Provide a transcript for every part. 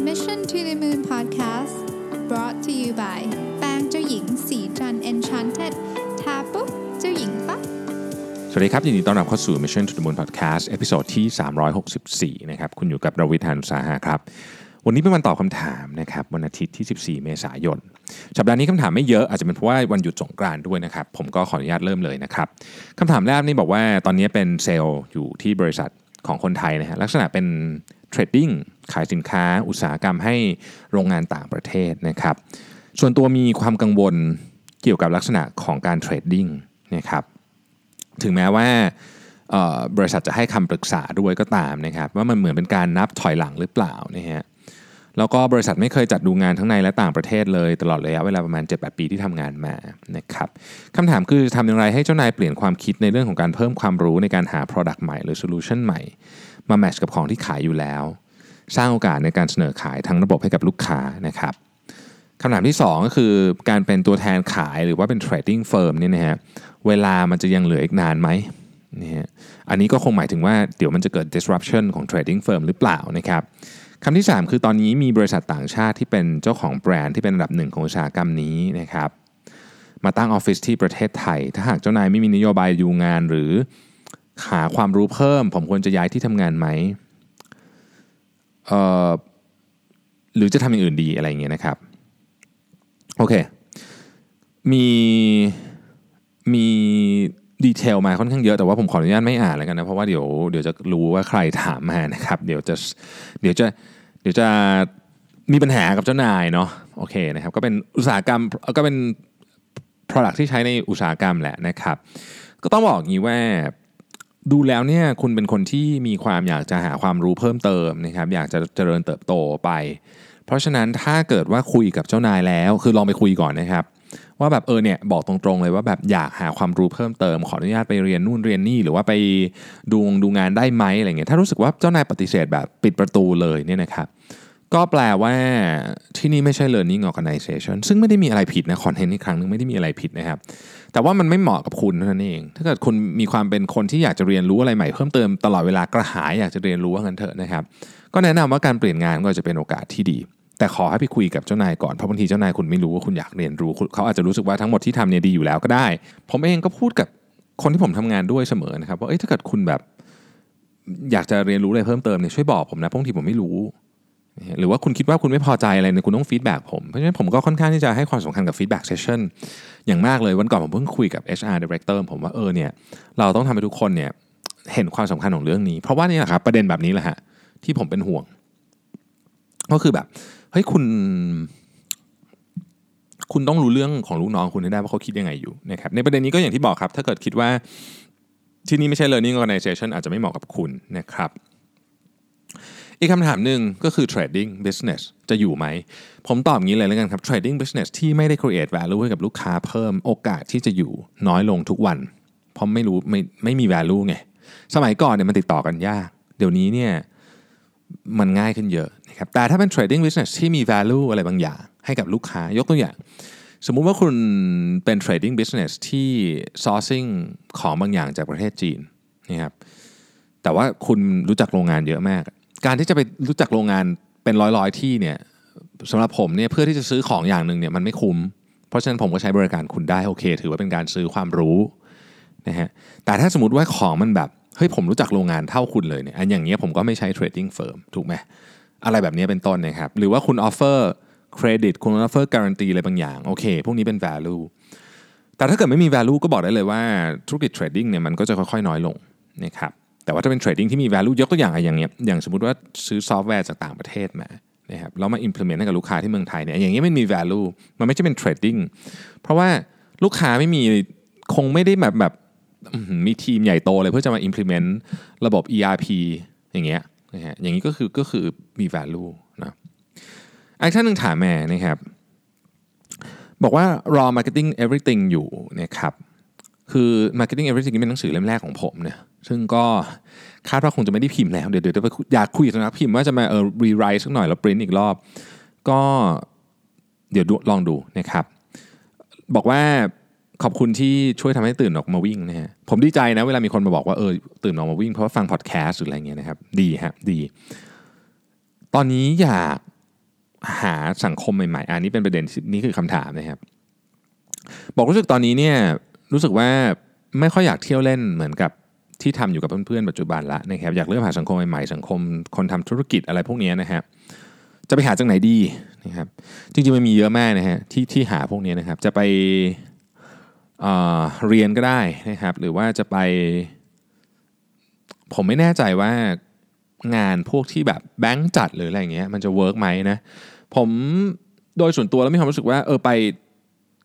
Mission to the Moon Podcast brought to you by แป้งเจ้าหญิงศรีจันทร์ Enchanted ทาปุ๊บเจ้าหญิงปั๊บสวัสดีครับ ยินดีต้อนรับเข้าสู่ Mission to the Moon Podcast episode ที่ 364 นะครับ คุณอยู่กับรวิศ หาญอุตสาหะครับ วันนี้เป็นวันตอบคำถามนะครับวันอาทิตย์ที่ 14 เมษายน สัปดาห์นี้คำถามไม่เยอะอาจจะเป็นเพราะว่าวันหยุดสงกรานต์ด้วยนะครับ ผมก็ขออนุญาตเริ่มเลยนะครับคำถามแรกนี่บอกว่าตอนนี้เป็นเซลส์อยู่ที่บริษัทของคนไทยนะฮะลักษณะเป็น trading ขายสินค้าอุตสาหกรรมให้โรงงานต่างประเทศนะครับ ส่วนตัวมีความกังวลเกี่ยวกับลักษณะของการ trading นะครับถึงแม้ว่าบริษัทจะให้คำปรึกษาด้วยก็ตามนะครับ ว่ามันเหมือนเป็นการนับถอยหลังหรือเปล่านะฮะแล้วก็บริษัทไม่เคยจัดดูงานทั้งในและต่างประเทศเลย ตลอดระยะเวลาประมาณ 7-8 ปีที่ทำงานมานะครับคำถามคือทำอย่างไรให้เจ้านายเปลี่ยนความคิดในเรื่องของการเพิ่มความรู้ในการหา Product ใหม่หรือ Solution ใหม่ มาแมทช์กับของที่ขายอยู่แล้ว สร้างโอกาสในการเสนอขายทั้งระบบให้กับลูกค้านะครับคำถามที่ 2 ก็คือการเป็นตัวแทนขายหรือว่าเป็น trading firm เนี่ยนะฮะเวลามันจะยังเหลืออีกนานไหมนี่ฮะอันนี้ก็คงหมายถึงว่าเดี๋ยวมันจะเกิด disruption ของ trading firm หรือเปล่านะครับคำที่ 3 คือตอนนี้มีบริษัทต่างชาติที่เป็นเจ้าของแบรนด์ที่เป็นอันดับหนึ่งของอุตสาหกรรมนี้นะครับมาตั้งออฟฟิศที่ประเทศไทย ถ้าหากเจ้านายไม่มีนโยบายดูงานหรือหาความรู้เพิ่ม ผมควรจะย้ายที่ทำงานไหม หรือจะทำอย่างอื่นดีอะไรอย่างเงี้ยนะครับโอเคมีมีดีเทลมาค่อนข้างเยอะแต่ว่าผมขออนุญาตไม่อ่านแล้วกันนะเพราะว่าเดี๋ยวเดี๋ยวจะรู้ว่าใครถามมานะครับ เดี๋ยวจะเดี๋ยวจะเดี๋ยวจะมีปัญหากับเจ้านายเนาะโอเคนะครับก็เป็นอุตสาหกรรมก็เป็น product ที่ใช้ในอุตสาหกรรมแหละนะครับ ก็ต้องบอกงี้ว่า ดูแล้วเนี่ยคุณเป็นคนที่มีความอยากจะหาความรู้เพิ่มเติมนะครับอยากจะเจริญเติบโตไป เพราะฉะนั้นถ้าเกิดว่าคุยกับเจ้านายแล้ว คือลองไปคุยก่อนนะครับ ว่าแบบเออเนี่ยบอกตรงๆเลยว่าแบบอยากหาความรู้เพิ่มเติม ขออนุญาตไปเรียนนู่นเรียนนี่หรือว่าไปดูดูงานได้ไหมอะไรเงี้ยถ้ารู้สึกว่าเจ้านายปฏิเสธแบบปิดประตูเลยเนี่ยนะครับก็แปลว่าที่นี่ไม่ใช่ learning organization ซึ่งไม่ได้มีอะไรผิดนะคอนเทนต์อีกครั้งนึงไม่ได้มีอะไรผิดนะครับ แต่ว่ามันไม่เหมาะกับคุณนั้นเอง ถ้าเกิดคุณมีความเป็นคนที่อยากจะเรียนรู้อะไรใหม่เพิ่มเติมตลอดเวลากระหายอยากจะเรียนรู้ว่างั้นเถอะนะครับ ก็แนะนำว่าการเปลี่ยนงานก็จะเป็นโอกาสที่ดี แต่ขอให้ไปคุยกับเจ้านายก่อนเพราะบางทีเจ้านายคุณไม่รู้ว่าคุณอยากเรียนรู้เขาอาจจะรู้สึกว่าทั้งหมดที่ทำเนี่ยดีอยู่แล้วก็ได้ ผมเองก็พูดกับคนที่ผมทำงานด้วยเสมอนะครับว่าเอ้ยถ้าเกิดคุณแบบ อยากจะเรียนรู้อะไรเพิ่มเติมเนี่ยช่วยบอกผมนะเพราะบางทีผมไม่รู้ หรือว่าคุณคิดว่าคุณไม่พอใจอะไรเนี่ยคุณต้อง feedback ผม เพราะฉะนั้นผมก็ค่อนข้างที่จะให้ความสำคัญกับ feedback session อย่างมากเลยวันก่อนผมเพิ่งคุยกับ HR Director ผมว่าเออเนี่ยเราต้องทำให้ทุกคนเนี่ยเห็นความสำคัญของเรื่องนี้ เพราะว่านี่แหละครับประเด็นแบบนี้แหละฮะที่ผมเป็นห่วง ก็คือแบบเฮ้ยคุณ คุณต้องรู้เรื่องของลูกน้องคุณให้ได้ว่าเขาคิดยังไงอยู่นะครับในประเด็นนี้ก็อย่างที่บอกครับ ถ้าเกิดคิดว่าที่นี่ไม่ใช่ learning organization อาจจะไม่เหมาะกับคุณนะครับ อีกคำถามหนึ่งก็คือ trading business จะอยู่ไหม ผมตอบงี้เลยแล้วกันครับ trading business ที่ไม่ได้ create value ให้กับลูกค้าเพิ่มโอกาสที่จะอยู่น้อยลงทุกวัน เพราะไม่รู้ไม่ไม่มี value ไง สมัยก่อนเนี่ยมันติดต่อกันยาก เดี๋ยวนี้เนี่ยมันง่ายขึ้นเยอะนะครับ แต่ถ้าเป็น trading business ที่มี value อะไรบางอย่าง ให้กับลูกค้ายกตัวอย่าง สมมุติว่าคุณเป็น trading business ที่ sourcing ของบางอย่างจากประเทศจีนนะครับแต่ว่าคุณรู้จักโรงงานเยอะมาก การที่จะไปรู้จักโรงงานเป็นร้อยๆที่เนี่ยสำหรับผมเนี่ยเพื่อที่จะซื้อของอย่างหนึ่งเนี่ยมันไม่คุ้ม เพราะฉะนั้นผมก็ใช้บริการคุณได้โอเค ถือว่าเป็นการซื้อความรู้นะฮะแต่ถ้าสมมติว่าของมันแบบเฮ้ยผมรู้จักโรงงานเท่าคุณเลยเนี่ยอันอย่างเงี้ยผมก็ไม่ใช้ trading firm ถูกไหมอะไรแบบนี้เป็นต้นนะครับหรือว่าคุณ offer เครดิตคุณ offer guarantee อะไรบางอย่างโอเค พวกนี้เป็น value แต่ถ้าเกิดไม่มี value ก็บอกได้เลยว่าธุรกิจ trading เนี่ยมันก็จะค่อยๆ น้อยลงนะครับ แต่ว่าถ้าเป็น trading ที่มี value ยกตัวอย่างอย่างเงี้ยอย่างสมมติว่าซื้อซอฟต์แวร์จากต่างประเทศมานะครับแล้วมา implement ให้กับลูกค้าที่เมืองไทยเนี่ยอย่างเงี้ยไมันมี value มันไม่ใช่เป็น trading เพราะว่าลูกค้าไม่มีคงไม่ได้แบบแบบมีทีมใหญ่โตเลยเพื่อจะมา implement ระบบ ERP อย่างเงี้ยนะฮะอย่างนี้ก็คือก็คือมี value นะอีกท่านหนึ่งถามแม่นะครับ บอกว่า raw marketing everything อยู่นะครับ คือ marketing everything เป็นหนังสือเล่มแรกของผมเนี่ยซึ่งก็คาดว่าคงจะไม่ได้พิมพ์แล้ว เดี๋ยวเดี๋ยวอยากคุยกับนักพิมพ์ว่าจะมาเออ rewrite สักหน่อยแล้ว print อีกรอบ ก็เดี๋ยวลองดูนะครับ บอกว่าขอบคุณที่ช่วยทำให้ตื่นออกมาวิ่งนะฮะผมดีใจนะเวลามีคนมาบอกว่าเออตื่นออกมาวิ่งเพราะว่าฟังพอดแคสต์หรืออะไรเงี้ยนะครับ ดีฮะดี ตอนนี้อยากหาสังคมใหม่ๆ อันนี้เป็นประเด็นนี่คือคำถามนะครับ บอกรู้สึกตอนนี้เนี่ย รู้สึกว่าไม่ค่อยอยากเที่ยวเล่นเหมือนกับที่ทำอยู่กับเพื่อนๆปัจจุบันละนะครับอยากเริ่มหาสังคมใหม่ๆสังคมคนทำธุรกิจอะไรพวกนี้นะครับจะไปหาจากไหนดีนะครับจริงๆมันมีเยอะมากนะฮะที่ที่หาพวกนี้นะครับจะไปเเรียนก็ได้นะครับหรือว่าจะไป ผมไม่แน่ใจว่างานพวกที่แบบแบงค์จัดหรืออะไรเงี้ยมันจะ work ไหมนะผมโดยส่วนตัวแล้วมีความรู้สึกว่าเออไป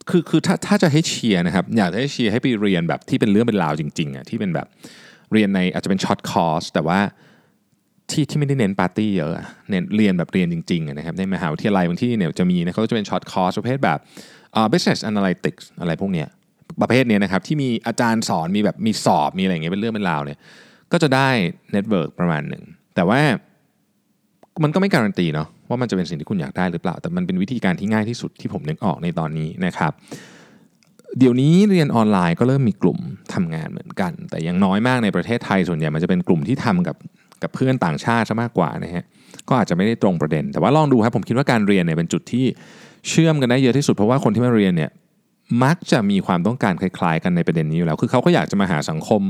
คือคือถ้าถ้าจะให้เชียร์นะครับ อยากให้เชียร์ให้ไปเรียนแบบที่เป็นเรื่องเป็นราวจริงๆอะที่เป็นแบบเรียนในอาจจะเป็น short course แต่ว่าที่ที่ไม่ได้เน้นปาร์ตี้เยอะเน้นเรียนแบบเรียนจริงๆนะครับในมหาวิทยาลัยบางที่เนี่ยจะมีนะเขาจะเป็น short course ประเภทแบบอ่า business analytics อะไรพวกเนี้ยประเภทเนี้ยนะครับที่มีอาจารย์สอนมีแบบมีสอบมีอะไรอย่างเงี้ยเป็นเรื่องเป็นราวเนี่ยก็จะได้ network ประมาณหนึ่งแต่ว่ามันก็ไม่การันตีเนาะ ว่ามันจะเป็นสิ่งที่คุณอยากได้หรือเปล่า แต่มันเป็นวิธีการที่ง่ายที่สุดที่ผมนึกออกในตอนนี้นะครับ เดี๋ยวนี้เรียนออนไลน์ก็เริ่มมีกลุ่มทำงานเหมือนกัน แต่ยังน้อยมากในประเทศไทยส่วนใหญ่มันจะเป็นกลุ่มที่ทำกับกับเพื่อนต่างชาติซะมากกว่านะฮะก็อาจจะไม่ได้ตรงประเด็น แต่ว่าลองดูครับผมคิดว่าการเรียนเนี่ยเป็นจุดที่เชื่อมกันได้เยอะที่สุดเพราะว่าคนที่มาเรียนเนี่ยมักจะมีความต้องการคล้ายๆ กันในประเด็นนี้อยู่แล้ว คือเขาก็อยากจะมาหาสังคม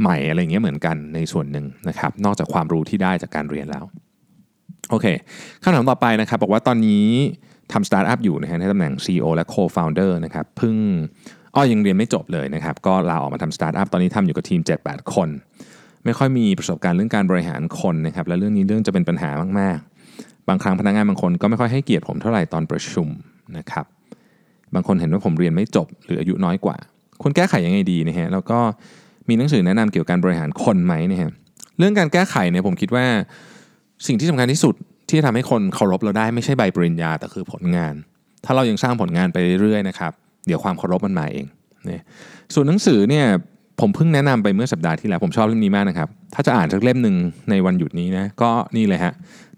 ใหม่อะไรเงี้ยเหมือนกันในส่วนหนึ่งนะครับ นอกจากความรู้ที่ได้จากการเรียนแล้ว โอเคคำถามต่อไปนะครับบอกว่าตอนนี้ทำสตาร์ทอัพอยู่นะฮะในตำแหน่ง CEO และ Co-founder นะครับเพิ่งอ้อยังเรียนไม่จบเลยนะครับ ก็ลาออกมาทำสตาร์ทอัพตอนนี้ทำอยู่กับทีม 7-8 คน ไม่ค่อยมีประสบการณ์เรื่องการบริหารคนนะครับและเรื่องนี้เรื่องจะเป็นปัญหามากๆ บางครั้งพนักงานบางคนก็ไม่ค่อยให้เกียรติผมเท่าไหร่ตอนประชุมนะครับบางคนเห็นว่าผมเรียนไม่จบหรืออายุน้อยกว่าคุณแก้ไขยังไงดีนะฮะแล้วก็มีหนังสือแนะนำเกี่ยวกับการบริหารคนไหมนี่ยเรื่องการแก้ไขเนี่ยผมคิดว่า สิ่งที่สำคัญที่สุดที่ทำให้คนเคารพเราได้ไม่ใช่ใบปริญญาแต่คือผลงาน ถ้าเรายังสร้างผลงานไปเรื่อยๆนะครับเดี๋ยวความเคารพมันมาเองนี่ส่วนหนังสือเนี่ยผมเพิ่งแนะนำไปเมื่อสัปดาห์ที่แล้วผมชอบเล่มนี้มากนะครับ ถ้าจะอ่านสักเล่มหนึ่งในวันหยุดนี้นะก็นี่เลยฮะ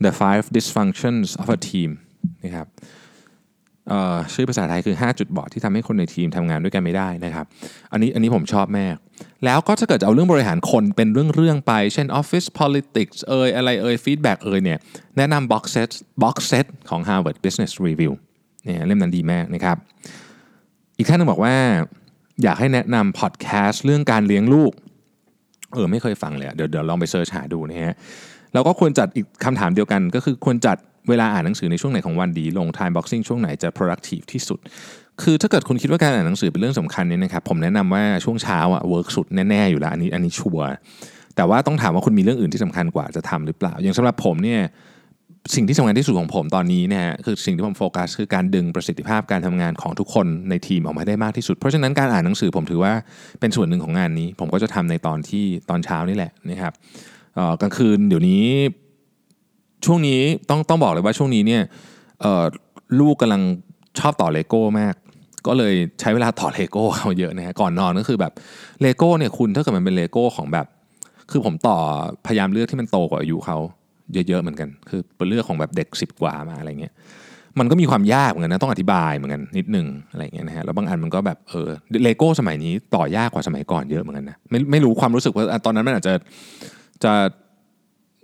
The Five Dysfunctions of a Team นะครับ ชื่อภาษาไทยคือ 5 จุดบอดที่ทำให้คนในทีมทำงานด้วยกันไม่ได้นะครับ อันนี้อันนี้ผมชอบมากแล้วก็ถ้าเกิดจะเอาเรื่องบริหารคนเป็นเรื่องเรื่องไป เช่น Office Politics เอ่ยอะไรเอ่ย Feedback เอ่ยเนี่ยแนะนำ Box Set Box Set ของ Harvard Business Review เนี่ยเล่มนั้นดีมากนะครับ อีกท่านนึงบอกว่า อยากให้แนะนำพอดแคสต์เรื่องการเลี้ยงลูก เออไม่เคยฟังเลยเดี๋ยวเดี๋ยวลองไป search หาดูนะฮะแล้วก็ควรจัดอีกคำถามเดียวกันก็คือควรจัด เวลาอ่านหนังสือในช่วงไหนของวันดีลง time boxing ช่วงไหนจะ productive ที่สุด คือถ้าเกิดคุณคิดว่าการอ่านหนังสือเป็นเรื่องสำคัญเนี่ยนะครับผมแนะนำว่าช่วงเช้าอะ work สุดแน่ๆอยู่แล้วอันนี้อันนี้ sure แต่ว่าต้องถามว่าคุณมีเรื่องอื่นที่สำคัญกว่าจะทำหรือเปล่า อย่างสำหรับผมเนี่ยสิ่งที่สำคัญที่สุดของผมตอนนี้นะฮะคือสิ่งที่ผมโฟกัสคือการดึงประสิทธิภาพการทำงานของทุกคนในทีมออกมาได้มากที่สุด เพราะฉะนั้นการอ่านหนังสือผมถือว่าเป็นส่วนหนึ่งของงานนี้ ผมก็จะทำในตอนที่ตอนเช้านี่แหละนะครับกลางคืนเดี๋ยวนี้ ช่วงนี้ต้องต้องบอกเลยว่าช่วงนี้เนี่ยลูกกำลังชอบต่อเลโก้มาก ก็เลยใช้เวลาต่อเลโก้เขาเยอะนะฮะก่อนนอนก็คือแบบเลโก้เนี่ยคุณถ้าเกิดมันเป็นเลโก้ของแบบ คือผมต่อพยายามเลือกที่มันโตกว่าอายุเขาเยอะๆเหมือนกัน คือเป็นเลโก้ของแบบเด็กสิบกว่ามาอะไรเงี้ยมันก็มีความยากเหมือนกันนะต้องอธิบายเหมือนกันนิดนึงอะไรเงี้ยนะฮะแล้วบางอันมันก็แบบเออเลโก้สมัยนี้ต่อยากกว่าสมัยก่อนเยอะเหมือนกันนะไม่ไม่รู้ความรู้สึกว่าตอนนั้นมันอาจจะจะ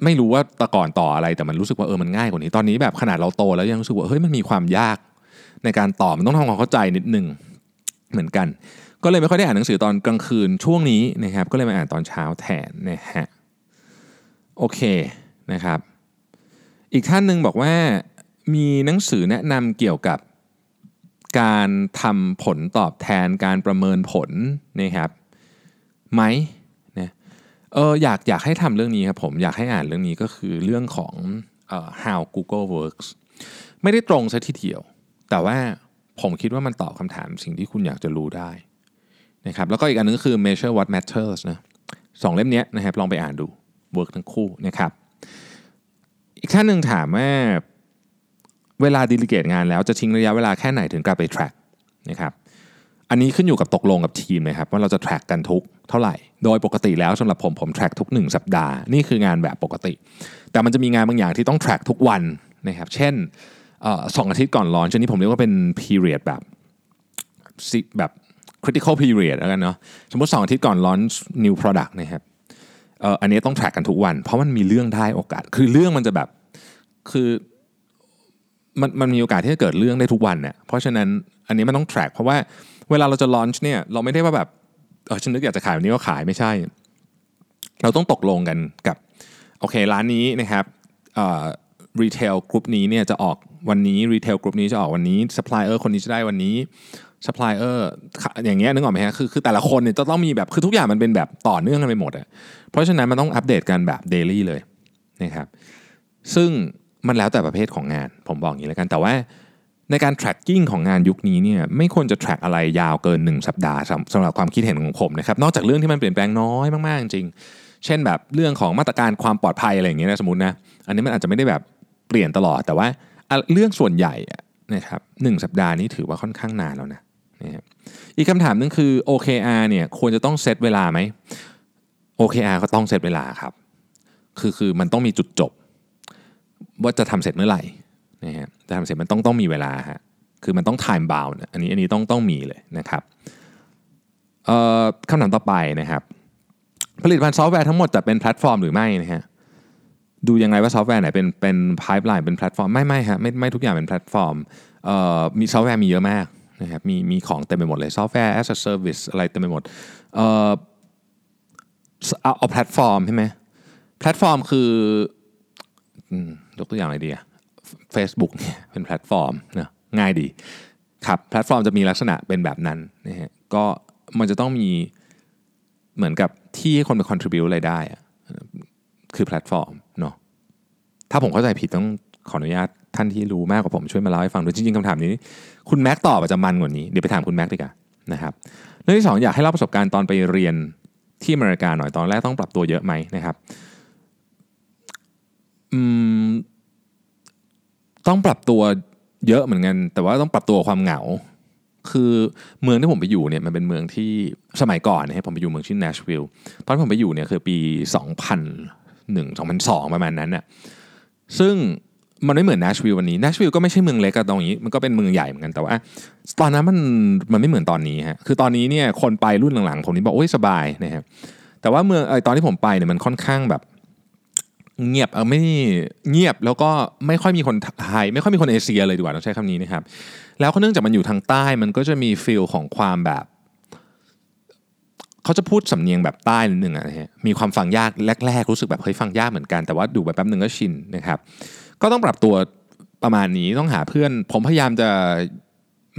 ไม่รู้ว่าตะก่อนต่ออะไรแต่มันรู้สึกว่าเออมันง่ายกว่านี้ตอนนี้แบบขนาดเราโตแล้วยังรู้สึกว่าเฮ้ยมันมีความยากในการต่อมันต้องทำความเข้าใจนิดนึงเหมือนกัน ก็เลยไม่ค่อยได้อ่านหนังสือตอนกลางคืนช่วงนี้นะครับ ก็เลยมาอ่านตอนเช้าแทนนะฮะโอเคนะครับ อีกท่านหนึ่งบอกว่ามีหนังสือแนะนำเกี่ยวกับการทำผลตอบแทนการประเมินผลนะครับไหม เอออยากอยากให้ทำเรื่องนี้ครับผมอยากให้อ่านเรื่องนี้ก็คือเรื่องของ uh, how Google works ไม่ได้ตรงซะทีเดียว แต่ว่าผมคิดว่ามันตอบคำถามสิ่งที่คุณอยากจะรู้ได้นะครับแล้วก็อีกอันนึงก็คือ measure what matters นะสองเล่มนี้นะครับลองไปอ่านดู work ทั้งคู่นะครับอีกท่านหนึ่งถามว่าเวลาดีลิเกตงานแล้วจะทิ้งระยะเวลาแค่ไหนถึงกลับไป track นะครับ อันนี้ขึ้นอยู่กับตกลงกับทีมเลยครับว่าเราจะ track กันทุกเท่าไหร่ โดยปกติแล้วสำหรับผมผม track ทุก 1 สัปดาห์ นี่คืองานแบบปกติ แต่มันจะมีงานบางอย่างที่ต้อง track ทุกวันนะครับเช่นสองอาทิตย์ก่อนลอนชนี้ผมเรียกว่าเป็น period แบบแบบ critical period แล้วกันเนาะสมมติ2อาทิตย์ก่อน launch new product นะครับอันนี้ต้อง track กันทุกวัน เพราะมันมีเรื่องได้โอกาส คือเรื่องมันจะแบบคือมันมันมีโอกาสที่จะเกิดเรื่องได้ทุกวันเนี่ยเพราะฉะนั้นอันนี้มันต้อง track เพราะว่า เวลาเราจะ launch เนี่ยเราไม่ได้ว่าแบบเออฉันนึกอยากจะขายวันนี้ก็ขายไม่ใช่ เราต้องตกลงกันกับโอเคร้านนี้นะครับ retail group นี้เนี่ยจะออกวันนี้ retail group นี้จะออกวันนี้ซัพพลายเออร์คนนี้จะได้วันนี้ซัพพลายเออร์อย่างเงี้ยนึกออกไหมฮะคือคือแต่ละคนเนี่ยจะต้องมีแบบคือทุกอย่างมันเป็นแบบต่อเนื่องกันไปหมดอะเพราะฉะนั้นมันต้องอัปเดตกันแบบเดลี่เลยนะครับซึ่งมันแล้วแต่ประเภทของงานผมบอกอย่างนี้แล้วกันแต่ว่า ในการ tracking ของงานยุคนี้เนี่ยไม่ควรจะ track อะไรยาวเกิน 1 สัปดาห์สำหรับความคิดเห็นของผมนะครับนอกจากเรื่องที่มันเปลี่ยนแปลงน้อยมากๆจริง เช่นแบบเรื่องของมาตรการความปลอดภัยอะไรอย่างเงี้ยนะสมมตินะอันนี้มันอาจจะไม่ได้แบบเปลี่ยนตลอดแต่ว่าเรื่องส่วนใหญ่นะครับหสัปดาห์นี้ถือว่าค่อนข้างนานแล้วนะนะอีกคำถามนึงคือ OKR เนี่ยควรจะต้องเซตเวลาไหม OKR ก็ต้องเซตเวลาครับ คือคือมันต้องมีจุดจบ ว่าจะทำเสร็จเมื่อไหร่นะฮะ จะทำเสร็จมันต้องต้องมีเวลาฮะคือมันต้อง time bound อันนี้อันนี้ต้องต้องมีเลยนะครับคำถามต่อไปนะครับ ผลิตภัณฑ์ซอฟต์แวร์ทั้งหมดจะเป็นแพลตฟอร์มหรือไม่นะฮะดูยังไงว่าซอฟต์แวร์ไหนเป็นเป็นไพ p e l i n e เป็นแพลตฟอร์มไม่ไม่ฮะไม่ไม่ทุกอย่างเป็นแพลตฟอร์มเอ่อมีซอฟต์แวร์มีเยอะมากนะครับมีมีของเต็มไปหมดเลยซอฟต์แวร์ as a service อะไรเต็มไปหมดเอ่อเอาเอาแพลตฟอร์มใช่ไหมแพลตฟอร์มคือยกตัวอย่างอะไรดีอะ Facebook เนี่ยเป็นแพลตฟอร์มนะง่ายดีครับแพลตฟอร์มจะมีลักษณะเป็นแบบนั้นนะฮะก็มันจะต้องมีเหมือนกับที่ให้คนไป contribute อะไรได้อะคือแพลตฟอร์มเนาะถ้าผมเข้าใจผิดต้องขออนุญาตท่านที่รู้มากกว่าผมช่วยมาเล่าให้ฟังด้วยจริงๆคำถามนี้ คุณแม็กตอบอาจจะมันกว่านี้ เดี๋ยวไปถามคุณแม็กดีกว่านะครับเรื่องที่สองอยากให้เล่าประสบการณ์ตอนไปเรียนที่อเมริกาหน่อยตอนแรกต้องปรับตัวเยอะไหมนะครับอืม ต้องปรับตัวเยอะเหมือนกัน แต่ว่าต้องปรับตัวความเหงา คือเมืองที่ผมไปอยู่เนี่ยมันเป็นเมืองที่สมัยก่อนนะผมไปอยู่เมืองชื่อ Nashville ตอนผมไปอยู่เนี่ยคือปี 2001 2002 ประมาณนั้นน่ะซึ่งมันไม่เหมือน Nashville วันนี้ Nashville ก็ไม่ใช่เมืองเล็กอะตรงนี้ มันก็เป็นเมืองใหญ่เหมือนกันแต่ว่าตอนนั้นมันมันไม่เหมือนตอนนี้ฮะคือตอนนี้เนี่ยคนไปรุ่นหลังๆ ผมนี่บอกโอ้ยสบายนะครับแต่ว่าเมืองไอตอนที่ผมไปเนี่ยมันค่อนข้างแบบ เงียบเออไม่เงียบแล้วก็ไม่ค่อยมีคนไทยไม่ค่อยมีคนเอเชียเลยดีกว่าต้องใช้คำนี้นะครับ แล้วก็เนื่องจากมันอยู่ทางใต้มันก็จะมีฟิลของความแบบเขาจะพูดสำเนียงแบบใต้นิดนึงนะฮะ มีความฟังยากแรกๆรู้สึกแบบเฮ้ยฟังยากเหมือนกันแต่ว่าดูไปแป๊บนึงก็ชินนะครับ ก็ต้องปรับตัวประมาณนี้ต้องหาเพื่อน ผมพยายามจะ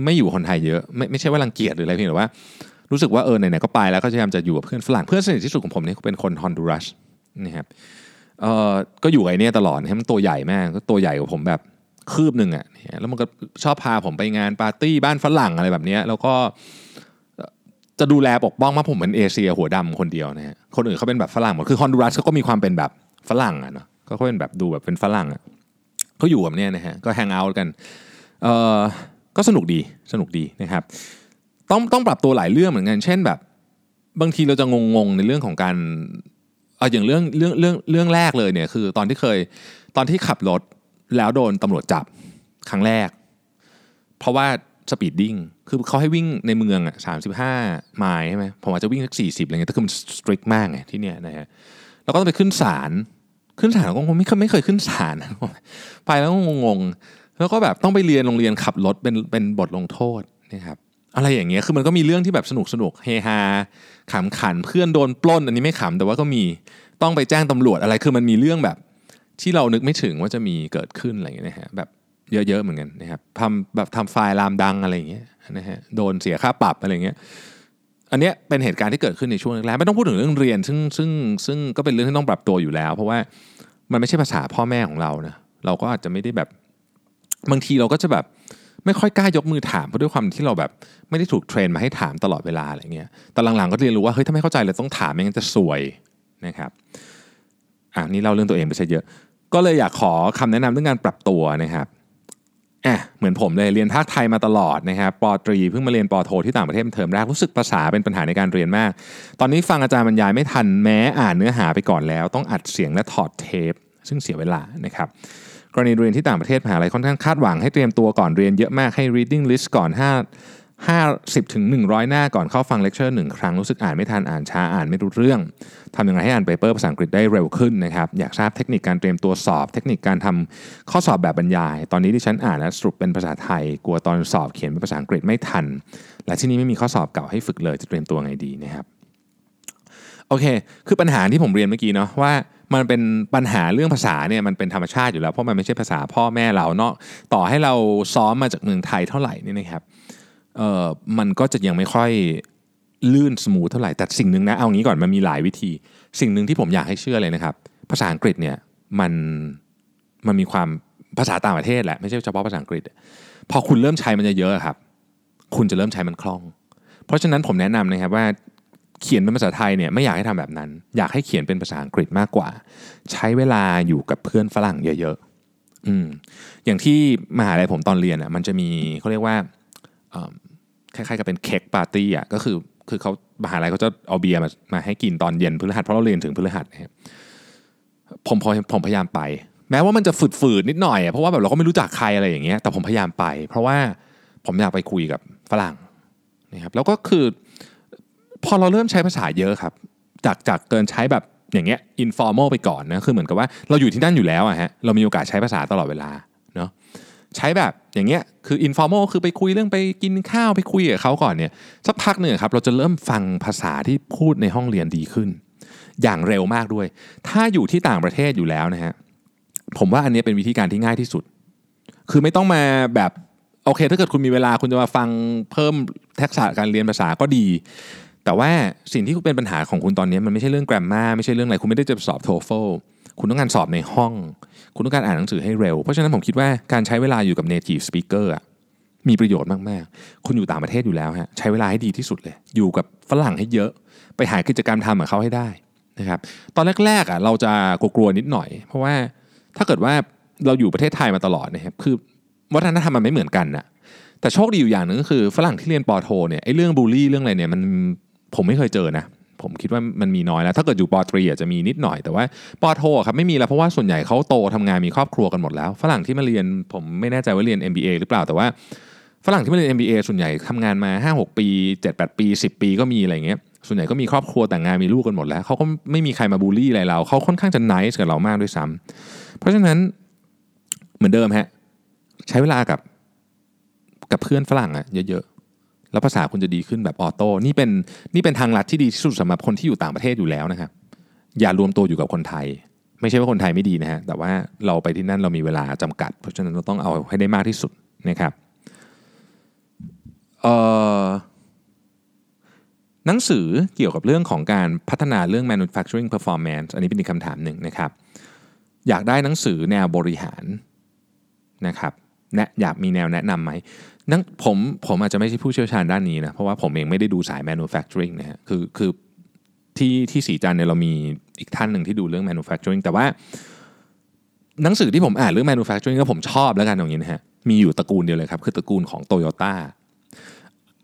ไม่อยู่คนไทยเยอะไม่ไม่ใช่ว่ารังเกียจหรืออะไรเพียงแต่ว่า รู้สึกว่าเออไหนๆก็ไปแล้วก็พยายามจะอยู่กับเพื่อนฝรั่งเพื่อนสนิทที่สุดของผมนี่เป็นคนฮอนดูรัสนะครับ เออก็อยู่ไอ้นี่ตลอดนะมันตัวใหญ่มากก็ตัวใหญ่กว่าผมแบบคืบหนึ่งอะแล้วมันก็ชอบพาผมไปงานปาร์ตี้บ้านฝรั่งอะไรแบบนี้แล้วก็จะดูแลปกป้องมาผมเป็นเอเชียหัวดำคนเดียวนะฮะคนอื่นเขาเป็นแบบฝรั่งหมดคือฮอนดูรัสเขาก็มีความเป็นแบบฝรั่งอะเนาะก็เขาเป็นแบบดูแบบเป็นฝรั่งอะก็อยู่แบบนี้นะฮะก็แฮงเอาท์กันเออก็สนุกดีสนุกดีนะครับ ต้องต้องปรับตัวหลายเรื่องเหมือนกัน เช่นแบบ บางทีเราจะงงๆในเรื่องของการ เอาอย่างเรื่องเรื่องเรื่องเรื่องแรกเลยเนี่ยคือตอนที่เคยตอนที่ขับรถแล้วโดนตำรวจจับครั้งแรก เพราะว่า speeding คือเขาให้วิ่งในเมืองอะสามสิบห้าไมล์ใช่ไหมผมอาจจะวิ่งสักสี่สิบอะไรเงี้ยแต่คือมัน strict มากไงที่เนี่ยนะฮะแล้วก็ต้องไปขึ้นศาลขึ้นศาลก็คงไม่เคยไม่เคยขึ้นศาลไปแล้วงงๆแล้วก็แบบต้องไปเรียนโรงเรียนขับรถเป็นเป็นบทลงโทษนะครับ อะไรอย่างเงี้ย คือมันก็มีเรื่องที่แบบสนุกสนุกเฮฮาขำขันเพื่อนโดนปล้น อันนี้ไม่ขำแต่ว่าก็มีต้องไปแจ้งตำรวจอะไร คือมันมีเรื่องแบบที่เรานึกไม่ถึงว่าจะมีเกิดขึ้นอะไรอย่างเงี้ยนะฮะแบบเยอะๆเหมือนกันนะครับทำแบบทำไฟล์ลามดังอะไรอย่างเงี้ยนะฮะโดนเสียค่าปรับอะไรอย่างเงี้ยอันเนี้ยเป็นเหตุการณ์ที่เกิดขึ้นในช่วงแรกไม่ต้องพูดถึงเรื่องเรียน ซึ่งซึ่งซึ่งก็เป็นเรื่องที่ต้องปรับตัวอยู่แล้ว เพราะว่ามันไม่ใช่ภาษาพ่อแม่ของเรานะเราก็อาจจะไม่ได้แบบบางทีเราก็จะแบบ ไม่ค่อยกล้ายกมือถามเพราะด้วยความที่เราแบบ ไม่ได้ถูกเทรนมาให้ถามตลอดเวลาอะไรเงี้ยแต่หลังๆก็เรียนรู้ว่าเฮ้ยถ้าไม่เข้าใจเลยต้องถามไม่งั้นจะสวยนะครับอะนี่เล่าเรื่องตัวเองไปซะเยอะ ก็เลยอยากขอคำแนะนำเรื่องการปรับตัวนะครับอะเหมือนผมเลยเรียนภาคไทยมาตลอดนะครับปตรีเพิ่งมาเรียนปโทที่ต่างประเทศเทอมแรกรู้สึกภาษาเป็นปัญหาในการเรียนมาก ตอนนี้ฟังอาจารย์บรรยายไม่ทันแม้อ่านเนื้อหาไปก่อนแล้ว ต้องอัดเสียงและถอดเทป ซึ่งเสียเวลานะครับ กรณีเรียนที่ต่างประเทศมหาลัยค่อนข้างคาดหวังให้เตรียมตัวก่อนเรียนเยอะมากให้ reading list ก่อน50ถึง100 หน้าก่อนเข้าฟังเลคเชอร์หนึ่งครั้งรู้สึกอ่านไม่ทันอ่านช้าอ่านไม่รู้เรื่องทำยังไงให้อ่านเปเปอร์ภาษาอังกฤษได้เร็วขึ้นนะครับอยากทราบเทคนิคการเตรียมตัวสอบ เทคนิคการทำข้อสอบแบบบรรยาย ตอนนี้ที่ฉันอ่านและสรุปเป็นภาษาไทย กลัวตอนสอบเขียนเป็นภาษาอังกฤษไม่ทัน และที่นี้ไม่มีข้อสอบเก่าให้ฝึกเลยจะเตรียมตัวไงดีนะครับโอเค คือปัญหาที่ผมเรียนเมื่อกี้เนาะว่า มันเป็นปัญหาเรื่องภาษาเนี่ยมันเป็นธรรมชาติอยู่แล้วเพราะมันไม่ใช่ภาษาพ่อแม่เราเนาะต่อให้เราซ้อมมาจากเมืองไทยเท่าไหร่นี่นะครับเอ่อมันก็จะยังไม่ค่อยลื่น smooth เท่าไหร่แต่สิ่งหนึ่งนะเอางี้ก่อนมันมีหลายวิธี สิ่งหนึ่งที่ผมอยากให้เชื่อเลยนะครับ ภาษาอังกฤษเนี่ยมันมันมีความภาษาต่างประเทศแหละไม่ใช่เฉพาะภาษาอังกฤษ พอคุณเริ่มใช้มันเยอะๆครับ คุณจะเริ่มใช้มันคล่อง เพราะฉะนั้นผมแนะนำนะครับว่า เขียนเป็นภาษาไทยเนี่ยไม่อยากให้ทำแบบนั้น อยากให้เขียนเป็นภาษาอังกฤษมากกว่า ใช้เวลาอยู่กับเพื่อนฝรั่งเยอะๆอืมอย่างที่มหาลัยผมตอนเรียนอะมันจะมีเขาเรียกว่าคล้ายๆกับเป็นเค้กปาร์ตี้อะก็คือคือเขามหาลัยเขาจะเอาเบียร์มามาให้กินตอนเย็นพฤหัสเพราะเราเรียนถึงพฤหัสนะครับผมพอผมพยายามไป แม้ว่ามันจะฝืดๆนิดหน่อยอะเพราะว่าแบบเราก็ไม่รู้จักใครอะไรอย่างเงี้ยแต่ผมพยายามไป เพราะว่าผมอยากไปคุยกับฝรั่งนะครับแล้วก็คือ พอเราเริ่มใช้ภาษาเยอะครับ จากจากเกินใช้แบบอย่างเงี้ย informal ไปก่อนนะคือเหมือนกับว่าเราอยู่ที่นั่นอยู่แล้วอะฮะเรามีโอกาสใช้ภาษาตลอดเวลาเนาะใช้แบบอย่างเงี้ยคือ informal คือไปคุยเรื่องไปกินข้าวไปคุยกับเขาก่อนเนี่ยสักพักหนึ่งครับเราจะเริ่มฟังภาษาที่พูดในห้องเรียนดีขึ้น อย่างเร็วมากด้วย ถ้าอยู่ที่ต่างประเทศอยู่แล้วนะฮะผมว่าอันนี้เป็นวิธีการที่ง่ายที่สุด คือไม่ต้องมาแบบโอเค ถ้าเกิดคุณมีเวลาคุณจะมาฟังเพิ่มทักษะการเรียนภาษาก็ดี แต่ว่าสิ่งที่เป็นปัญหาของคุณตอนนี้มันไม่ใช่เรื่องแกรมมาไม่ใช่เรื่องอะไรคุณไม่ได้จะสอบโทเฟลคุณต้องการสอบในห้อง คุณต้องการอ่านหนังสือให้เร็ว เพราะฉะนั้นผมคิดว่าการใช้เวลาอยู่กับ native speaker อะมีประโยชน์มาก ๆ คุณอยู่ต่างประเทศอยู่แล้วฮะใช้เวลาให้ดีที่สุดเลย อยู่กับฝรั่งให้เยอะ ไปหากิจกรรมทำกับเขาให้ได้นะครับตอนแรกๆอะเราจะกลัวๆนิดหน่อย เพราะว่าถ้าเกิดว่าเราอยู่ประเทศไทยมาตลอดนะครับคือวัฒนธรรมมันไม่เหมือนกันนะแต่โชคดีอยู่อย่างหนึ่งก็คือฝรั่งที่เรียนปอโทเนี่ยไอ้เรื่องบูลลี่เรื่องอะไรเนี่ยมัน ผมไม่เคยเจอนะผมคิดว่ามันมีน้อยแล้ว ถ้าเกิดอยู่ปอตรีอาจจะมีนิดหน่อยแต่ว่าปอโทครับไม่มีแล้วเพราะว่าส่วนใหญ่เขาโตทำงานมีครอบครัวกันหมดแล้ว ฝรั่งที่มาเรียนผมไม่แน่ใจว่าเรียน MBA หรือเปล่าแต่ว่า ฝรั่งที่มาเรียน MBA ส่วนใหญ่ทำงานมา 5-6 ปี 7-8 ปี 10 ปีก็มีอะไรเงี้ยส่วนใหญ่ก็มีครอบครัวแต่งงานมีลูกกันหมดแล้วเขาก็ไม่มีใครมาบูลลี่อะไรเราเขาค่อนข้างจะไนิสกับเรามากด้วยซ้ำเพราะฉะนั้นเหมือนเดิมฮะใช้เวลากับกับเพื่อนฝรั่งอะเยอะ แล้วภาษาคุณจะดีขึ้นแบบออโต้นี่เป็นนี่เป็นทางลัดที่ดีที่สุดสำหรับคนที่อยู่ต่างประเทศอยู่แล้วนะครับอย่ารวมตัวอยู่กับคนไทย ไม่ใช่ว่าคนไทยไม่ดีนะฮะแต่ว่าเราไปที่นั่นเรามีเวลาจำกัด เพราะฉะนั้นเราต้องเอาให้ได้มากที่สุดนะครับหนังสือเกี่ยวกับเรื่องของการพัฒนาเรื่อง manufacturing performance อันนี้เป็นอีกคำถามหนึ่งนะครับ อยากได้หนังสือแนวบริหารนะครับแนะอยากมีแนวแนะนำไหม นั่งผมผมอาจจะไม่ใช่ผู้เชี่ยวชาญด้านนี้นะ เพราะว่าผมเองไม่ได้ดูสาย manufacturing นะฮะคือคือที่ที่สีจันเนี่ยเรามีอีกท่านหนึ่งที่ดูเรื่อง manufacturing แต่ว่า หนังสือที่ผมอ่านเรื่อง manufacturing ก็ผมชอบแล้วกันอย่างนี้นะฮะมีอยู่ตระกูลเดียวเลยครับ คือตระกูลของ Toyota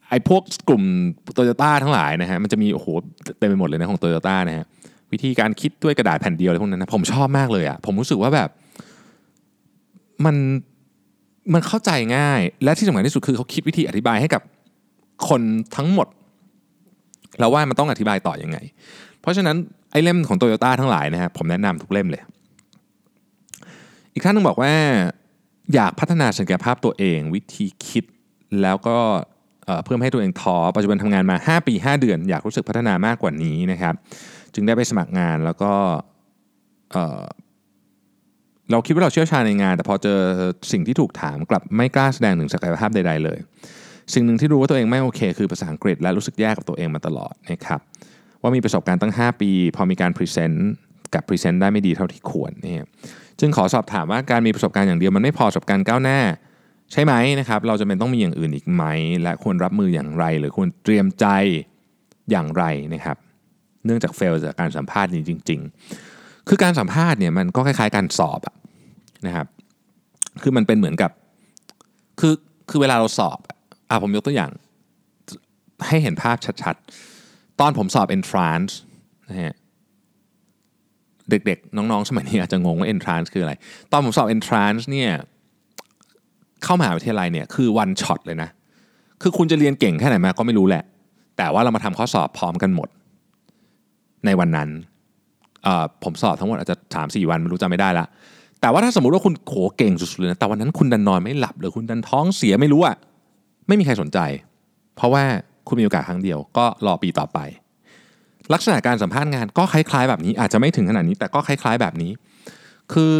ไอ้พวกกลุ่มโตโยต้าทั้งหลายนะฮะมันจะมีโอ้โหเต็มไปหมดเลยนะของโตโยต้านะฮะวิธีการคิดด้วยกระดาษแผ่นเดียวอะไรพวกนั้นนะผมชอบมากเลยอะ่ะผมรู้สึกว่าแบบมัน มันเข้าใจง่าย และที่สำคัญที่สุดคือเขาคิดวิธีอธิบายให้กับคนทั้งหมด แล้วว่ามันต้องอธิบายต่ออยังไง เพราะฉะนั้นไอ้เล่มของโตโยต้าทั้งหลายนะฮะผมแนะนำทุกเล่มเลย อีกท่านนึงบอกว่าอยากพัฒนาศักยภาพตัวเอง วิธีคิดแล้วก็เพิ่มให้ตัวเองทอปัจจุบันทำงานมา 5 ปี 5 เดือน อยากรู้สึกพัฒนามากกว่านี้นะครับ จึงได้ไปสมัครงานแล้วก็ เราคิดว่าเราเชี่ยวชาญในงาน แต่พอเจอสิ่งที่ถูกถามกลับไม่กล้าแสดงถึงศักยภาพใด ๆ เลย สิ่งหนึ่งที่รู้ว่าตัวเองไม่โอเค คือภาษาอังกฤษและรู้สึกแย่กับตัวเองมาตลอดนะครับว่ามีประสบการณ์ตั้ง 5 ปี พอมีการ present กลับ present ได้ไม่ดีเท่าที่ควรนี่จึงขอสอบถามว่าการมีประสบการณ์อย่างเดียวมันไม่พอสำหรับการก้าวหน้า ใช่ไหมนะครับเราจะเป็นต้องมีอย่างอื่นอีกไหม และควรรับมืออย่างไร หรือควรเตรียมใจอย่างไรนะครับ เนื่องจากเฟลจากการสัมภาษณ์นี้จริง ๆ คือการสัมภาษณ์เนี่ยมันก็คล้ายๆการสอบอะ นะครับ คือมันเป็นเหมือนกับ คือคือเวลาเราสอบอะผมยกตัวอย่างให้เห็นภาพชัดๆ ตอนผมสอบ entrance นะฮะเด็กๆ น้องๆ สมัยนี้อาจจะงงว่า entrance คืออะไร ตอนผมสอบ entrance เนี่ยเข้ามหาวิทยาลัยเนี่ยคือ one shot เลยนะ คือคุณจะเรียนเก่งแค่ไหนมาก็ไม่รู้แหละ แต่ว่าเรามาทำข้อสอบพร้อมกันหมด ในวันนั้นผมสอบทั้งหมดอาจจะสามสี่วันไม่รู้จำไม่ได้ละ แต่ว่าถ้าสมมติว่าคุณโขเก่งสุดๆเลยนะแต่วันนั้นคุณดันนอนไม่หลับหรือคุณดันท้องเสียไม่รู้อะไม่มีใครสนใจ เพราะว่าคุณมีโอกาสครั้งเดียว ก็รอปีต่อไป ลักษณะการสัมภาษณ์งานก็คล้ายๆ แบบนี้ อาจจะไม่ถึงขนาดนี้ แต่ก็คล้าย ๆ แบบนี้ คือ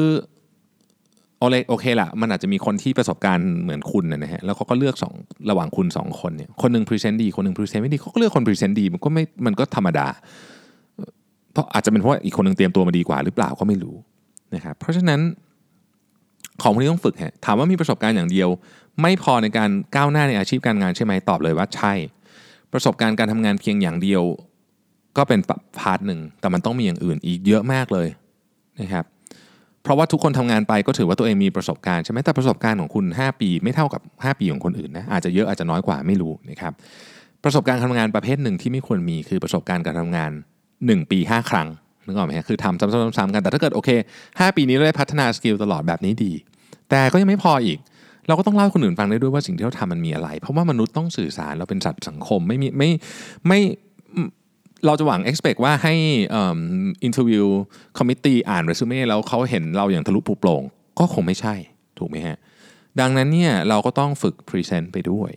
โอเคโอเคละมันอาจจะมีคนที่ประสบการณ์เหมือนคุณนะฮะแล้วเขาก็เลือกสองระหว่างคุณสองคนเนี่ยคนหนึ่ง present ดีคนหนึ่ง present ไม่ดีเขาก็เลือกคน present ดีมันก็ไม่มันก็ธรรมดา เพราะอาจจะเป็นเพราะอีกคนหนึ่งเตรียมตัวมาดีกว่าหรือเปล่าก็ไม่รู้ นะครับเพราะฉะนั้นของพวกนี้ต้องฝึกฮะถามว่ามีประสบการณ์อย่างเดียว ไม่พอในการก้าวหน้าในอาชีพการงานใช่ไหมตอบเลยว่าใช่ ประสบการณ์การทำงานเพียงอย่างเดียว ก็เป็น part หนึ่งแต่มันต้องมีอย่างอื่นอีกเยอะมากเลยนะครับเพราะว่าทุกคนทำงานไปก็ถือว่าตัวเองมีประสบการณ์ใช่ไหมแต่ประสบการณ์ของคุณ 5 ปีไม่เท่ากับ 5 ปีของคนอื่นนะอาจจะเยอะอาจจะน้อยกว่าไม่รู้นะครับประสบการณ์การทำงานประเภทหนึ่งที่ไม่ควรมีคือประสบการณ์การทำงาน 1 ปี 5 ครั้ง นึกออกไหมคือทำซ้ำๆๆกัน แต่ถ้าเกิดโอเค 5 ปีนี้เราได้พัฒนา skill ตลอดแบบนี้ดี แต่ก็ยังไม่พออีก เราก็ต้องเล่าคนอื่นฟังได้ด้วยว่าสิ่งที่เราทำมันมีอะไร เพราะว่ามนุษย์ต้องสื่อสารเราเป็นสัตว์สังคมไม่มีไม่ไม่เราจะหวัง expect ว่าให้ interview committee อ่านเรซูเม่แล้วเขาเห็นเราอย่างทะลุปูโปร่งก็คงไม่ใช่ถูกไหมฮะ ดังนั้นเนี่ยเราก็ต้องฝึก present ไปด้วย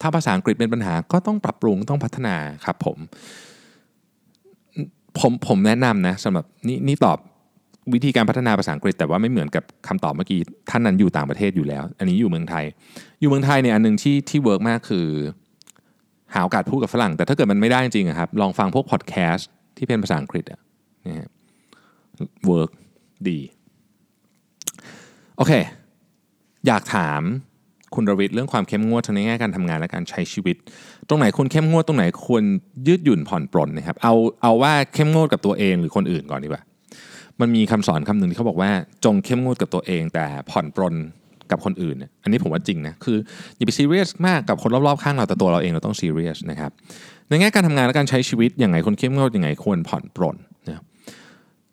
ถ้าภาษาอังกฤษเป็นปัญหาก็ต้องปรับปรุงต้องพัฒนาครับผม ผมผมแนะนำนะสำหรับนี่นี่ตอบวิธีการพัฒนาภาษาอังกฤษ แต่ว่าไม่เหมือนกับคำตอบเมื่อกี้ท่านนั้นอยู่ต่างประเทศอยู่แล้ว อันนี้อยู่เมืองไทย อยู่เมืองไทยเนี่ยอันหนึ่งที่ที่ work มากคือ หาโอกาสพูดกับฝรั่ง แต่ถ้าเกิดมันไม่ได้จริงครับลองฟังพวกพอดแคสต์ที่เป็นภาษาอังกฤษอะนี่ work ดี โอเค อยากถาม คุณรวิทย์เรื่องความเข้มงวดทางในแง่การทำงานและการใช้ชีวิต ตรงไหนคุณเข้มงวดตรงไหนควรยืดหยุ่นผ่อนปลนนะครับเอาเอาว่าเข้มงวดกับตัวเองหรือคนอื่นก่อนดีกว่า มันมีคำสอนคำหนึ่งที่เขาบอกว่าจงเข้มงวดกับตัวเอง แต่ผ่อนปลนกับคนอื่น อันนี้ผมว่าจริงนะคืออย่าไปซีเรียสมากกับคนรอบๆข้างเราแต่ตัวเราเองเราต้องซีเรียสนะครับในแง่การทำงานและการใช้ชีวิตอย่างไงคนเข้มงวดอย่างไงควรผ่อนปลนนะ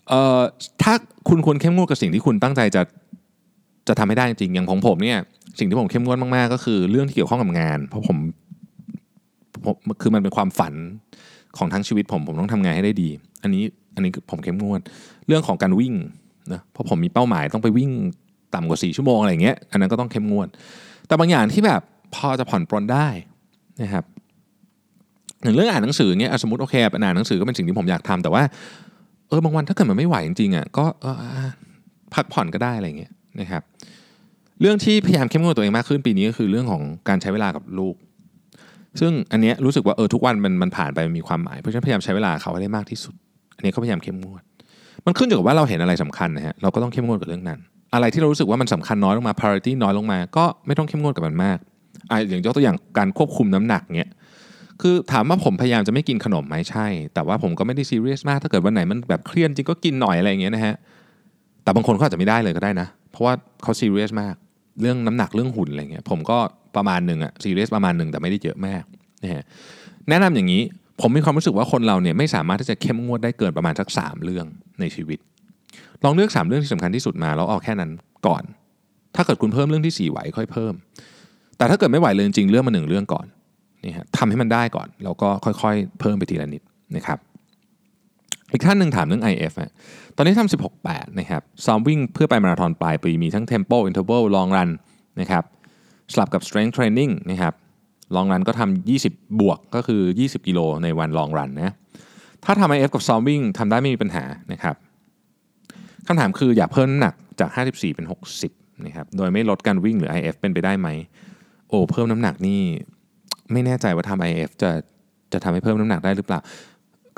เอ่อถ้าคุณควรเข้มงวดกับสิ่งที่คุณตั้งใจจะจะทำให้ได้จริงอย่างของผมเนี่ย สิ่งที่ผมเข้มงวดมากๆ ก็คือเรื่องที่เกี่ยวข้องกับงาน เพราะผมผมคือมันเป็นความฝันของทั้งชีวิตผมผมต้องทำงานให้ได้ดี อันนี้อันนี้ผมเข้มงวด เรื่องของการวิ่งนะเพราะผมมีเป้าหมายต้องไปวิ่งต่ำกว่า4ชั่วโมงอะไรเงี้ยอันนั้นก็ต้องเข้มงวด แต่บางอย่างที่แบบพอจะผ่อนปลนได้นะครับอย่างเรื่องอ่านหนังสือเงี้ยสมมติโอเคอ่านหนังสือก็เป็นสิ่งที่ผมอยากทำแต่ว่าเออบางวันถ้าเกิดมันไม่ไหวจริงๆอะก็พักผ่อนก็ได้อะไรเงี้ยนะครับ เรื่องที่พยายามเข้มงวดตัวเองมากขึ้นปีนี้ก็คือเรื่องของการใช้เวลากับลูก ซึ่งอันนี้รู้สึกว่าเออทุกวันมันมันผ่านไปมีความหมายเพราะฉะนั้นพยายามใช้เวลาเขาให้ได้มากที่สุด อันนี้ก็พยายามเข้มงวด มันขึ้นอยู่กับว่าเราเห็นอะไรสำคัญนะฮะเราก็ต้องเข้มงวดกับเรื่องนั้น อะไรที่เรารู้สึกว่ามันสำคัญน้อยลงมา priority น้อยลงมา ก็ไม่ต้องเข้มงวดกับมันมากอ่าอย่างยกตัวอย่างการควบคุมน้ำหนักเนี้ยคือถามว่าผมพยายามจะไม่กินขนมไหมใช่ แต่ว่าผมก็ไม่ได้ซีเรียสมาก ถ้าเกิดวันไหนมันแบบเครียดจริงก็กินหน่อยอะไรอย่างเงี้ยนะฮะแต่บางคนเขาอาจจะไม่ได้เลยก็ได้นะ เพราะว่าเขาซีเรียสมาก เรื่องน้ำหนักเรื่องหุ่นอะไรเงี้ยผมก็ประมาณหนึ่งอะซีเรียสประมาณหนึ่งแต่ไม่ได้เยอะมากนะฮะแนะนำอย่างนี้ผมมีความรู้สึกว่าคนเราเนี่ยไม่สามารถที่จะเข้มงวดได้เกินประมาณสักสามเรื่องในชีวิต ลองเลือก 3 เรื่องที่สำคัญที่สุดมาแล้วเอาแค่นั้นก่อน ถ้าเกิดคุณเพิ่มเรื่องที่ 4 ไหวค่อยเพิ่ม แต่ถ้าเกิดไม่ไหวเลยจริงเรื่องมาหนึ่งเรื่องก่อนนี่ฮะทำให้มันได้ก่อนแล้วก็ค่อยๆ เพิ่มไปทีละนิดนะครับ อีกท่านหนึ่งถามเรื่อง IF อะตอนนี้ทำ16 8 นะครับซ้อมวิ่งเพื่อไปมาราธอนปลายปีมีทั้ง Tempo Interval Long Run นะครับสลับกับ Strength Training นะครับลองรันก็ทำ20 บวกก็คือ 20 กิโลในวันลองรันนะ ถ้าทำ IF กับซ้อมวิ่งทำได้ไม่มีปัญหานะครับคำถามคืออยากเพิ่มน้ำหนักจาก 54 เป็น 60 นะครับ โดยไม่ลดการวิ่งหรือ IF เป็นไปได้ไหม โอ้ เพิ่มน้ำหนักนี่ ไม่แน่ใจว่าทำ IF จะจะทำให้เพิ่มน้ำหนักได้หรือเปล่า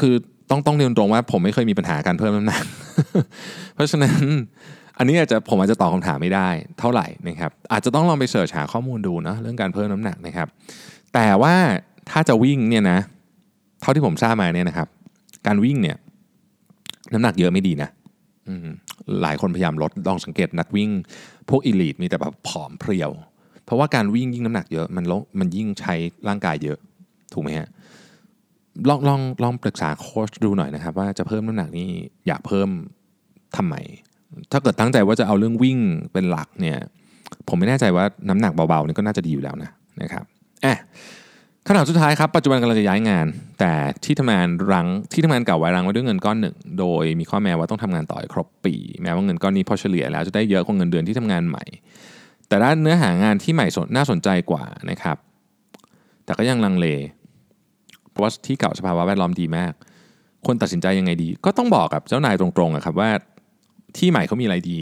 คือ ต้องต้องเรียนตรงว่าผมไม่เคยมีปัญหาการเพิ่มน้ำหนัก เพราะฉะนั้นอันนี้อาจจะผมอาจจะตอบคำถามไม่ได้เท่าไหร่นะครับ อาจจะต้องลองไปเสิร์ชหาข้อมูลดูนะเรื่องการเพิ่มน้ำหนักนะครับ แต่ว่าถ้าจะวิ่งเนี่ยนะ เท่าที่ผมทราบมาเนี่ยนะครับ การวิ่งเนี่ย น้ำหนักเยอะไม่ดีนะหลายคนพยายามลดลองสังเกตนักวิ่ง พวกอีลิทมีแต่แบบผอมเพรียว เพราะว่าการวิ่งยิ่งน้ำหนักเยอะมันลมันยิ่งใช้ร่างกายเยอะ ถูกไหมฮะ ลองลองลองปรึกษาโค้ชดูหน่อยนะครับ ว่าจะเพิ่มน้ำหนักนี่อยากเพิ่มทำไม ถ้าเกิดตั้งใจว่าจะเอาเรื่องวิ่งเป็นหลักเนี่ยผมไม่แน่ใจว่าน้ำหนักเบาๆนี่ก็น่าจะดีอยู่แล้วนะนะครับอะคำถามสุดท้ายครับ ปัจจุบันกำลังจะย้ายงาน แต่ที่ทำงานรังที่ทำงานเก่าไว้รังไว้ด้วยเงินก้อนหนึ่ง โดยมีข้อแม้ว่าต้องทำงานต่อครบปี แม้ว่าเงินก้อนนี้พอเฉลี่ยแล้วจะได้เยอะกว่าเงินเดือนที่ทำงานใหม่ แต่ด้านเนื้อหางานที่ใหม่น่าสนใจกว่านะครับ แต่ก็ยังลังเล ว่าที่เก่าสภาวะแวดล้อมดีมากควรตัดสินใจยังไงดี ก็ต้องบอกกับเจ้านายตรงๆครับว่าที่ใหม่เขามีอะไรดี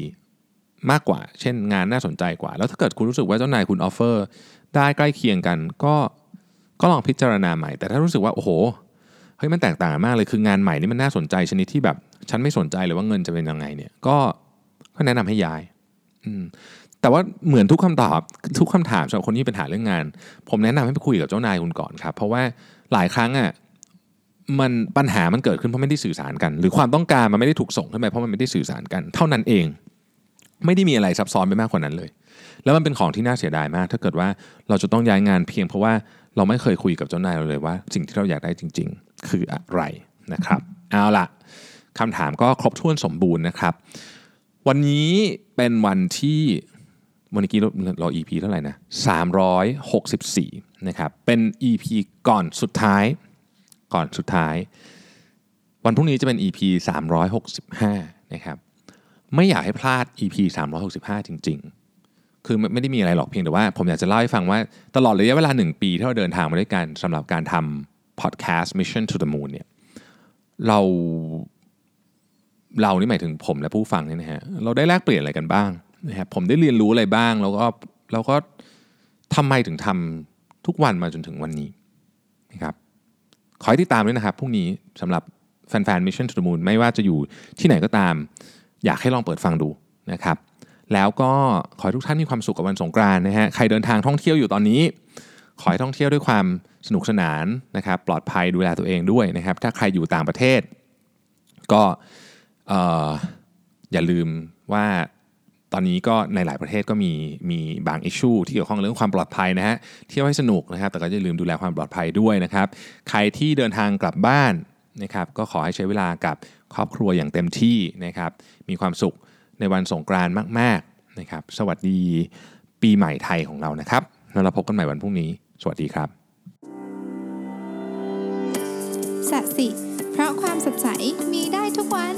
มากกว่า เช่นงานน่าสนใจกว่า แล้วถ้าเกิดคุณรู้สึกว่าเจ้านายคุณออฟเฟอร์ได้ใกล้เคียงกัน ก็ก็ลองพิจารณาใหม่ แต่ถ้ารู้สึกว่าโอ้โหเฮ้ยมันแตกต่างมากเลยคืองานใหม่นี่มันน่าสนใจชนิดที่แบบ ฉันไม่สนใจเลยว่าเงินจะเป็นยังไงเนี่ยก็ก็แนะนำให้ย้าย อืม แต่ว่าเหมือนทุกคำตอบทุกคำถามสำหรับคนที่ปัญหาเรื่องงาน ผมแนะนำให้ไปคุยกับเจ้านายคุณก่อนครับ เพราะว่าหลายครั้งอะมันปัญหามันเกิดขึ้นเพราะไม่ได้สื่อสารกัน หรือความต้องการมันไม่ได้ถูกส่งขึ้นไปเพราะมันไม่ได้สื่อสารกัน เท่านั้นเอง ไม่ได้มีอะไรซับซ้อนไปมากกว่านั้นเลย แล้วมันเป็นของที่น่าเสียดายมาก ถ้าเกิดว่าเราจะต้องย้ายงานเพียงเพราะว่าเราไม่เคยคุยกับเจ้านายเราเลยว่า สิ่งที่เราอยากได้จริง ๆ คืออะไรนะครับเอาล่ะคำถามก็ครบถ้วนสมบูรณ์นะครับ วันนี้เป็นวันที่ วันนี้เรา EP เท่าไหร่นะ364 นะครับ เป็น EP ก่อนสุดท้าย ก่อนสุดท้าย วันพรุ่งนี้จะเป็น EP 365 นะครับ ไม่อยากให้พลาด EP 365 จริง ๆ คือไม่ได้มีอะไรหรอกเพียงแต่ว่า ผมอยากจะเล่าให้ฟังว่า ตลอดระยะเวลา 1 ปีที่เราเดินทางมาด้วยกันสำหรับการทำ podcast Mission to the Moon เนี่ย เราเรานี่หมายถึงผมและผู้ฟังเนี่ยนะฮะ เราได้แลกเปลี่ยนอะไรกันบ้าง นะครับผมได้เรียนรู้อะไรบ้าง แล้วก็แล้วก็ทำไมถึงทำทุกวันมาจนถึงวันนี้นะครับขอให้ติดตามด้วยนะครับพรุ่งนี้สำหรับแฟนๆ Mission to the Moon ไม่ว่าจะอยู่ที่ไหนก็ตาม อยากให้ลองเปิดฟังดูนะครับ แล้วก็ขอให้ทุกท่านมีความสุขกับวันสงกรานต์นะฮะใครเดินทางท่องเที่ยวอยู่ตอนนี้ ขอให้ท่องเที่ยวด้วยความสนุกสนานนะครับ ปลอดภัยดูแลตัวเองด้วยนะครับ ถ้าใครอยู่ต่างประเทศ ก็อย่าลืมว่า ตอนนี้ก็ในหลายประเทศก็มีมีบางอิชชูที่เกี่ยวข้องเรื่องความปลอดภัยนะฮะเที่ยวให้สนุกนะครับ แต่ก็อย่าลืมดูแลความปลอดภัยด้วยนะครับ ใครที่เดินทางกลับบ้านนะครับ ก็ขอให้ใช้เวลากับครอบครัวอย่างเต็มที่นะครับ มีความสุขในวันสงกรานต์มาก ๆนะครับ สวัสดีปีใหม่ไทยของเรานะครับแล้วเราพบกันใหม่วันพรุ่งนี้ สวัสดีครับสัสิเพราะความสดใสมีได้ทุกวัน